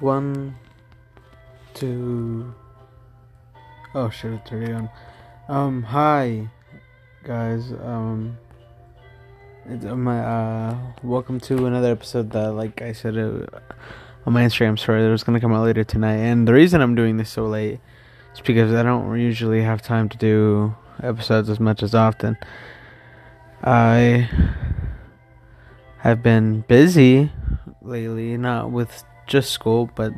One, two. Oh shit! It's already on. Um, hi, guys. Um, it's my uh, welcome to another episode that, like I said, uh, on my Instagram story, that was gonna come out later tonight. And the reason I'm doing this so late is because I don't usually have time to do episodes as much as often. I have been busy lately, not with just school, but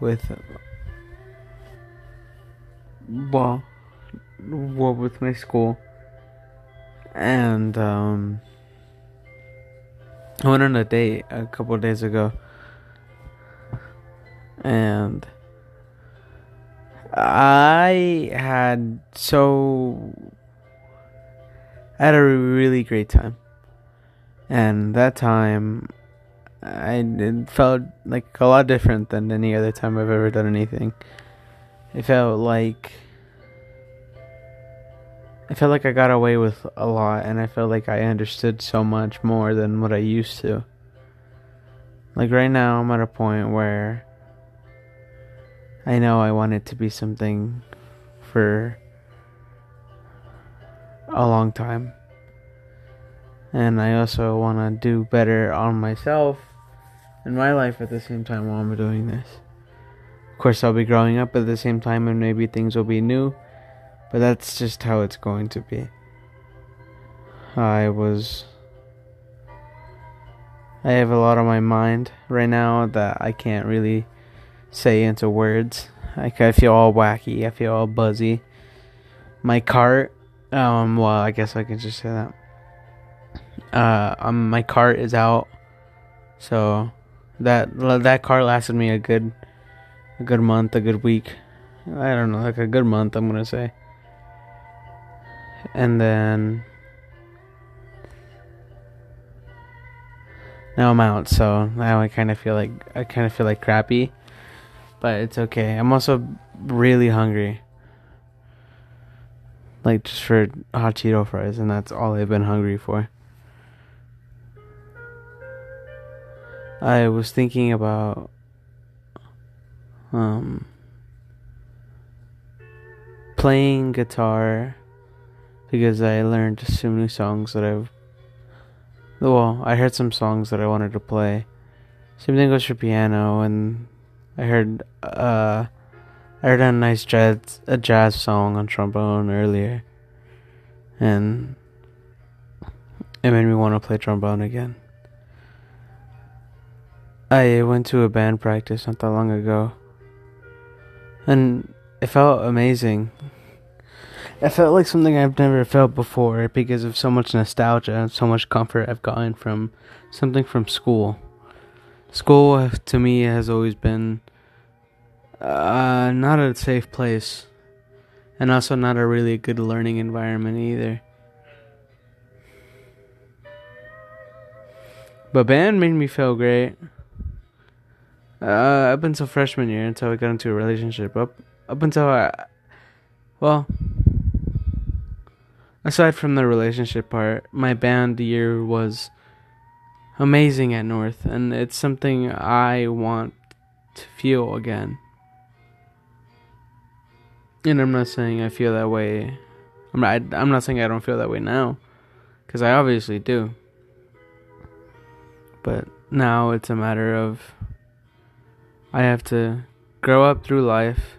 with well, well with my school, and um, I went on a date a couple days ago, and I had so I had a really great time, and that time I it felt like a lot different than any other time I've ever done anything. It felt like I felt like I got away with a lot and I felt like I understood so much more than what I used to. Like right now I'm at a point where I know I want it to be something for a long time. And I also want to do better on myself in my life at the same time while I'm doing this. Of course, I'll be growing up at the same time, and maybe things will be new, but that's just how it's going to be. I was. I have a lot on my mind right now that I can't really say into words. Like I feel all wacky. I feel all buzzy. My cart. Um. Well, I guess I can just say that. Uh. Um. My cart is out. So that that car lasted me a good a good month, a good week. I don't know, like a good month, I'm gonna say. And then now I'm out, so now I kind of feel like I kind of feel like crappy, but it's okay. I'm also really hungry, like just for hot Cheeto fries, and that's all I've been hungry for. I was thinking about um playing guitar because I learned some new songs that I've well, I heard some songs that I wanted to play. Same thing goes for piano and I heard uh I heard a nice jazz a jazz song on trombone earlier and it made me want to play trombone again. I went to a band practice not that long ago, and it felt amazing. It felt like something I've never felt before because of so much nostalgia and so much comfort I've gotten from something from school. School to me has always been uh, not a safe place, and also not a really good learning environment either. But band made me feel great. Uh, up until freshman year, until I got into a relationship. Up up until I, well, aside from the relationship part, my band year was amazing at North, and it's something I want to feel again. And I'm not saying I feel that way. I'm not. I'm not saying I don't feel that way now, because I obviously do. But now it's a matter of I have to grow up through life.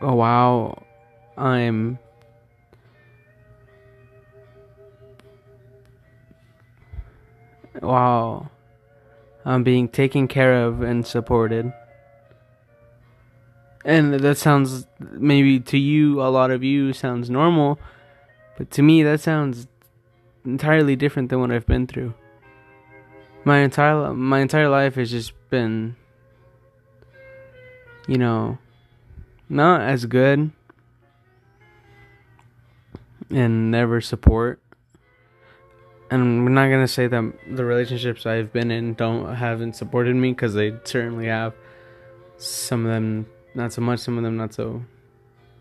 Oh wow, I'm wow, I'm being taken care of and supported. And that sounds maybe to you, a lot of you sounds normal, but to me that sounds entirely different than what I've been through my entire my entire life has just been you know not as good and never support and I'm not gonna say that the relationships I've been in don't haven't supported me because they certainly have. Some of them not so much, some of them not so,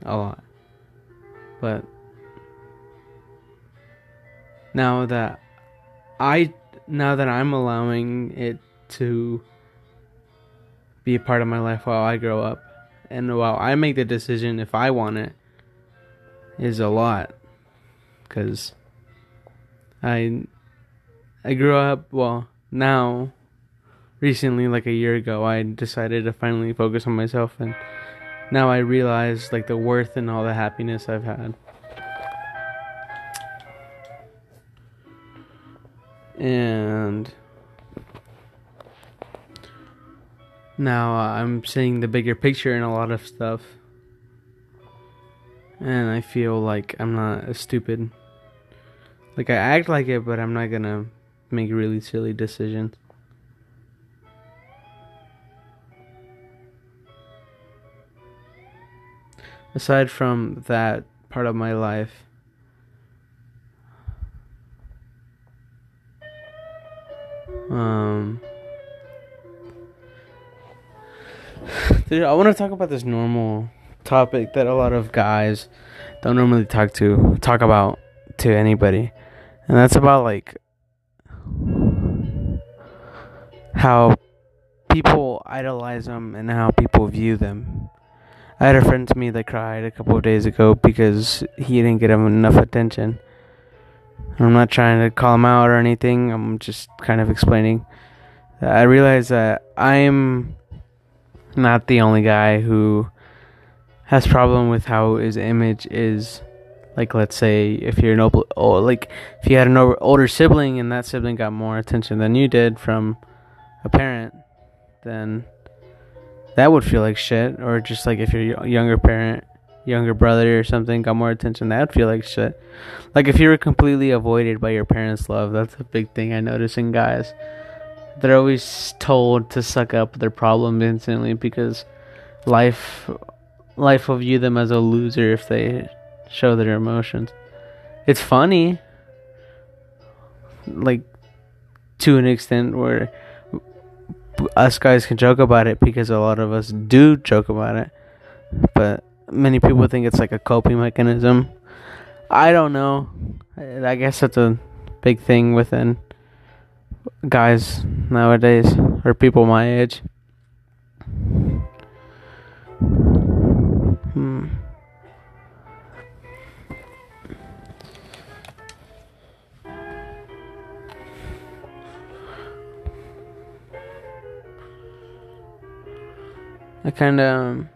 a lot. But now that I now that I'm allowing it to be a part of my life while I grow up. And while I make the decision if I want it, is a lot. Because I, I grew up, well, now, recently, like a year ago, I decided to finally focus on myself. And now I realize, like, the worth and all the happiness I've had. And now uh, I'm seeing the bigger picture in a lot of stuff. And I feel like I'm not as stupid. Like I act like it, but I'm not gonna make really silly decisions. Aside from that part of my life, um, I want to talk about this normal topic that a lot of guys don't normally talk to talk about to anybody. And that's about like how people idolize them and how people view them. I had a friend to me that cried a couple of days ago because he didn't get enough attention. I'm not trying to call him out or anything. I'm just kind of explaining. I realize that I'm not the only guy who has problem with how his image is like let's say if you're an old, oh, like if you had an older sibling and that sibling got more attention than you did from a parent then that would feel like shit or just like if your younger parent younger brother or something got more attention that would feel like shit like if you were completely avoided by your parents love that's a big thing i notice in guys they're always told to suck up their problems instantly because life life will view them as a loser if they show their emotions. It's funny like to an extent where us guys can joke about it because a lot of us do joke about it. But many people think it's like a coping mechanism. I don't know. I guess that's a big thing within guys nowadays or people my age. Hmm. I kind of, um,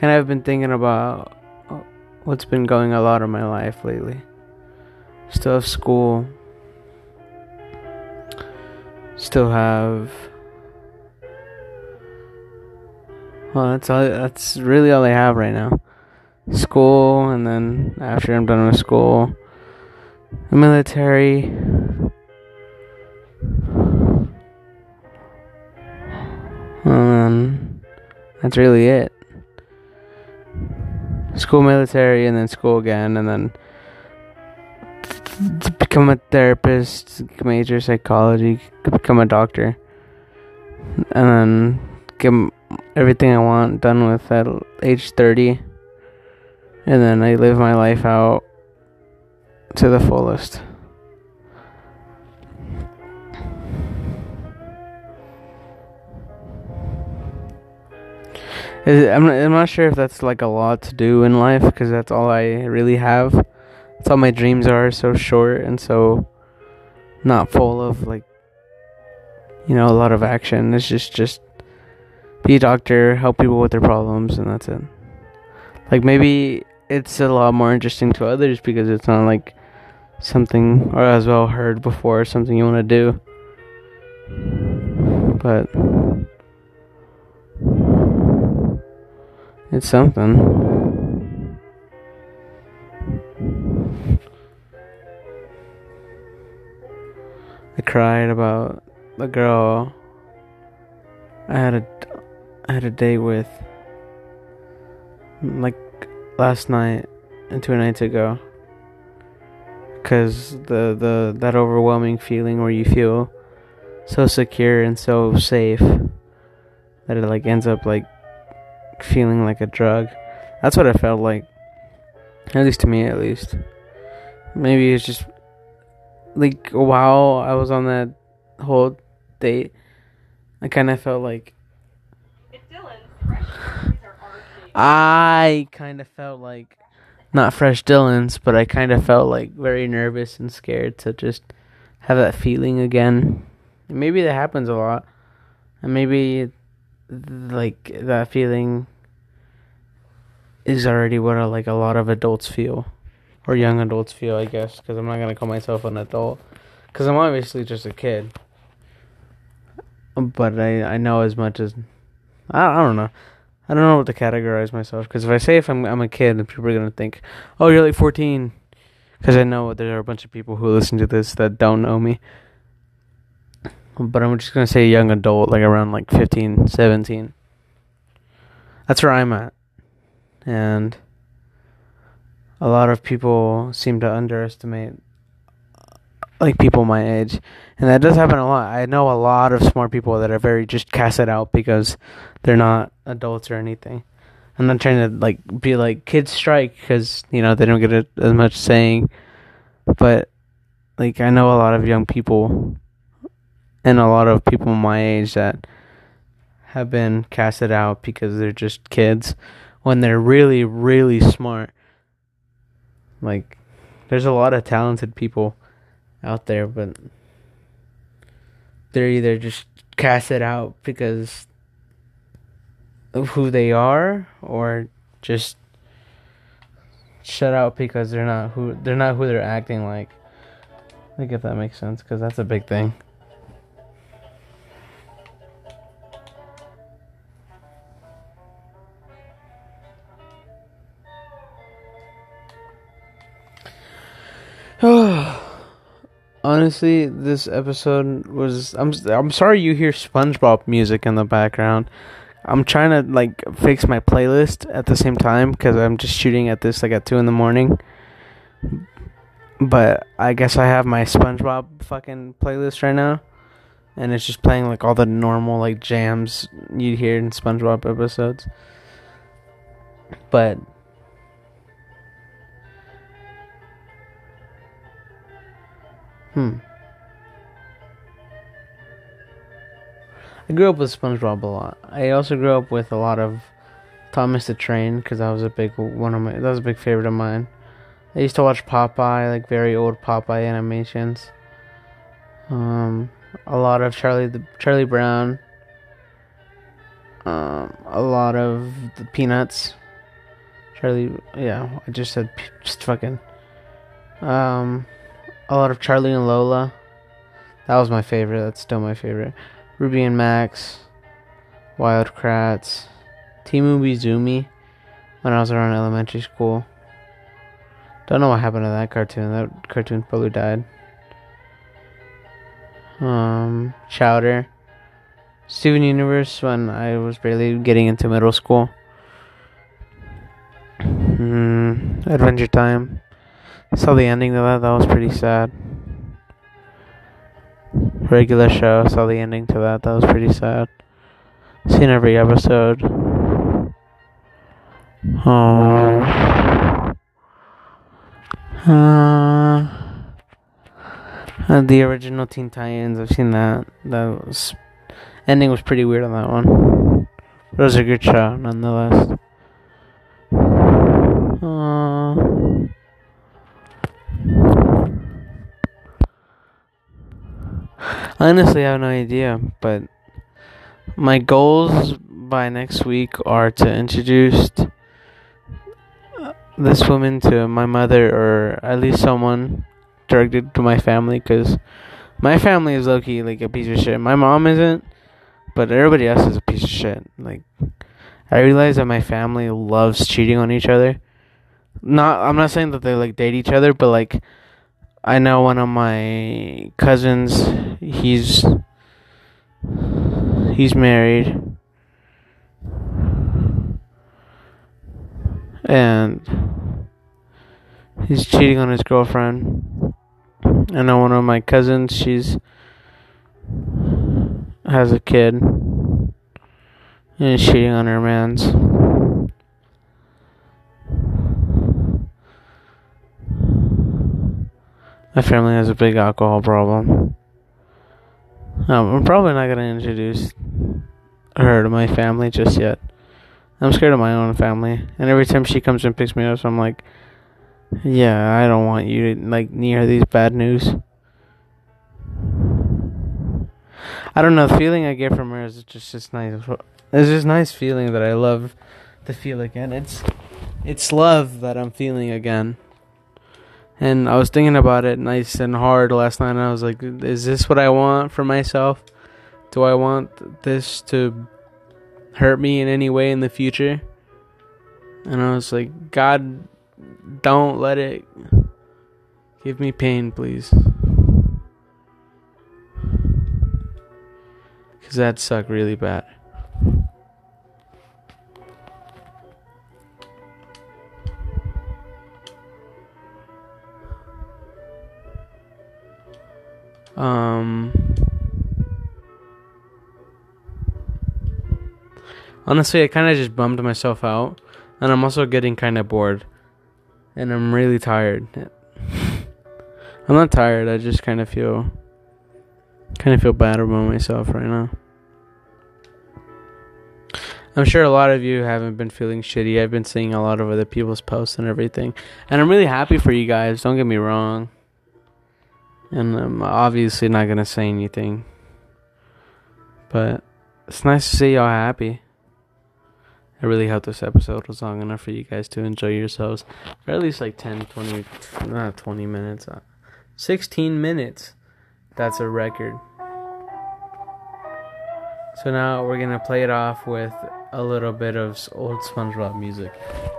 kind of been thinking about uh, what's been going a lot in my life lately. Still have school, Still have. Well, that's all. That's really all I have right now. School, and then after I'm done with school, the military. And that's really it. School, military, and then school again, and then become a therapist, major psychology, become a doctor, and then get everything I want done with at age 30. And then I live my life out to the fullest. I'm not, I'm not sure if that's like a lot to do in life because that's all I really have. That's all my dreams are so short and so not full of like you know a lot of action. It's just just be a doctor, help people with their problems, and that's it. Like maybe it's a lot more interesting to others because it's not like something or as well heard before something you want to do. But it's something. I cried about the girl I had a I had a date with like last night and two nights ago cuz the the that overwhelming feeling where you feel so secure and so safe that it like ends up like feeling like a drug. That's what I felt like. At least to me at least. Maybe it's just like while I was on that whole date. I kind of felt like It's Dylan's. Fresh These are our. I kind of felt like not fresh Dylan's, but I kind of felt like very nervous and scared to just have that feeling again. And maybe that happens a lot, and maybe like that feeling is already what uh, like a lot of adults feel, or young adults feel, I guess. Because I'm not gonna call myself an adult, because I'm obviously just a kid. But I I know as much as I I don't know. I don't know what to categorize myself because if I say if I'm I'm a kid, then people are gonna think, oh, you're like 14. Because I know there are a bunch of people who listen to this that don't know me. But I'm just gonna say young adult, like around like 15, 17. That's where I'm at, and a lot of people seem to underestimate like people my age, and that does happen a lot. I know a lot of smart people that are very just cast it out because they're not adults or anything. I'm not trying to like be like kids strike because you know they don't get as much saying, but like I know a lot of young people and a lot of people my age that have been casted out because they're just kids when they're really really smart. Like there's a lot of talented people out there, but they're either just casted out because of who they are or just shut out because they're not who they're not who they're acting like. I think if that makes sense cuz that's a big thing. Honestly, this episode was I'm I'm sorry you hear SpongeBob music in the background. I'm trying to like fix my playlist at the same time because I'm just shooting at this like at two in the morning. But I guess I have my SpongeBob fucking playlist right now, and it's just playing like all the normal like jams you'd hear in SpongeBob episodes. But hmm. I grew up with SpongeBob a lot. I also grew up with a lot of Thomas the Train because that was a big one of my that was a big favorite of mine. I used to watch Popeye, like very old Popeye animations. Um, a lot of Charlie the Charlie Brown. Um, a lot of the Peanuts. Charlie, yeah, I just said just fucking. Um, a lot of Charlie and Lola. That was my favorite. That's still my favorite. Ruby and Max, Wild Kratts, Timu Bizumi when I was around elementary school. Don't know what happened to that cartoon. That cartoon probably died. Um, Chowder, Steven Universe when I was barely getting into middle school. Mm, Adventure Time. Saw the ending of that. That was pretty sad regular show. Saw the ending to that. That was pretty sad. Seen every episode. Oh. Uh, the original Teen Titans. I've seen that. That was ending was pretty weird on that one. But it was a good show nonetheless. Uh, Honestly, I have no idea, but my goals by next week are to introduce this woman to my mother, or at least someone directed to my family, because my family is low key like a piece of shit. My mom isn't, but everybody else is a piece of shit. Like, I realize that my family loves cheating on each other. Not, I'm not saying that they like date each other, but like I know one of my cousins, he's he's married. And he's cheating on his girlfriend. I know one of my cousins, she's has a kid and is cheating on her man's. My family has a big alcohol problem. Um, I'm probably not gonna introduce her to my family just yet. I'm scared of my own family, and every time she comes and picks me up, I'm like, "Yeah, I don't want you to like near these bad news." I don't know. The feeling I get from her is just just nice. It's just nice feeling that I love to feel again. It's it's love that I'm feeling again. And I was thinking about it nice and hard last night, and I was like, "Is this what I want for myself? Do I want this to hurt me in any way in the future?" And I was like, "God, don't let it give me pain, please." Because that sucked really bad. Um, honestly, I kind of just bummed myself out, and I'm also getting kind of bored, and I'm really tired. I'm not tired. I just kind of feel, kind of feel bad about myself right now. I'm sure a lot of you haven't been feeling shitty. I've been seeing a lot of other people's posts and everything, and I'm really happy for you guys. Don't get me wrong. And I'm obviously not gonna say anything. But it's nice to see y'all happy. I really hope this episode was long enough for you guys to enjoy yourselves. For at least like 10, 20, not 20 minutes. Uh, 16 minutes. That's a record. So now we're gonna play it off with a little bit of old SpongeBob music.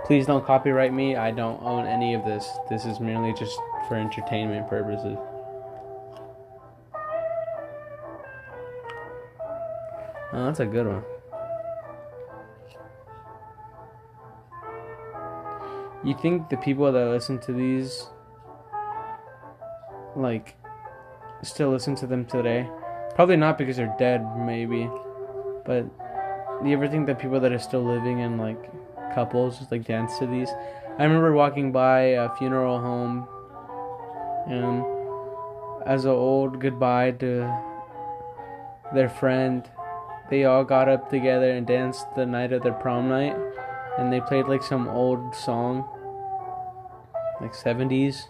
Please don't copyright me. I don't own any of this. This is merely just for entertainment purposes. Oh, that's a good one. You think the people that listen to these, like, still listen to them today? Probably not because they're dead, maybe. But you ever think that people that are still living in, like, couples just, like, dance to these? I remember walking by a funeral home and as an old goodbye to their friend they all got up together and danced the night of their prom night and they played like some old song like 70s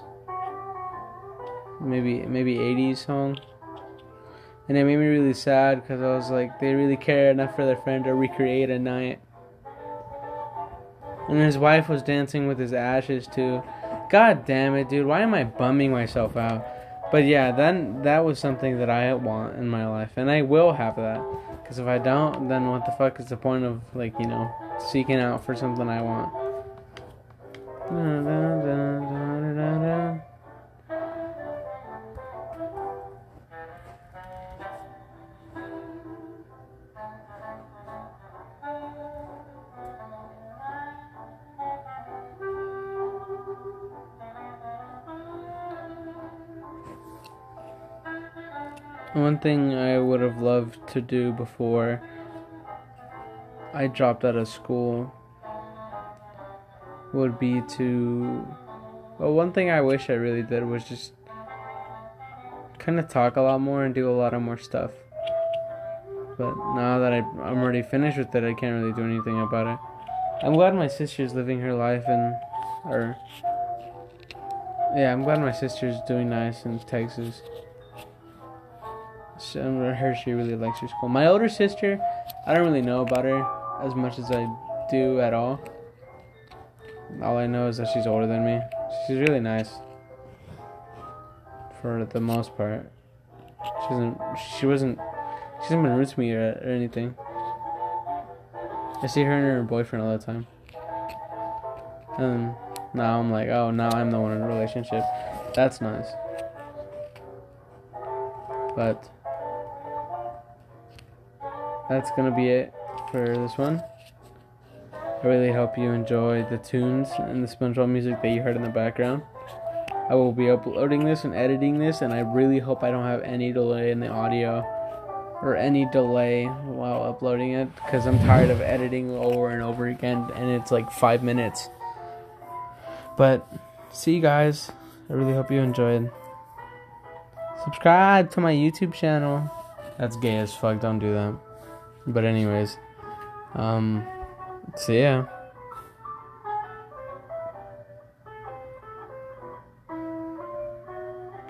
maybe maybe 80s song. And it made me really sad because i was like they really care enough for their friend to recreate a night. And his wife was dancing with his ashes too. God damn it dude why am i bumming myself out? But yeah then that was something that i want in my life and i will have that because if I don't, then what the fuck is the point of, like, you know, seeking out for something I want? Uh, One thing I would have loved to do before I dropped out of school would be to. Well, one thing I wish I really did was just kind of talk a lot more and do a lot of more stuff. But now that I, I'm already finished with it, I can't really do anything about it. I'm glad my sister's living her life and. Or. Yeah, I'm glad my sister's doing nice in Texas. I heard she really likes her school. My older sister, I don't really know about her as much as I do at all. All I know is that she's older than me. She's really nice. For the most part. She doesn't she wasn't she hasn't been rude to me or, or anything. I see her and her boyfriend all the time. And now I'm like, oh now I'm the one in a relationship. That's nice. But that's gonna be it for this one. I really hope you enjoyed the tunes and the SpongeBob music that you heard in the background. I will be uploading this and editing this, and I really hope I don't have any delay in the audio or any delay while uploading it because I'm tired of editing over and over again, and it's like five minutes. But see you guys. I really hope you enjoyed. Subscribe to my YouTube channel That's gay as fuck. Don't do that. But anyways, um, so yeah.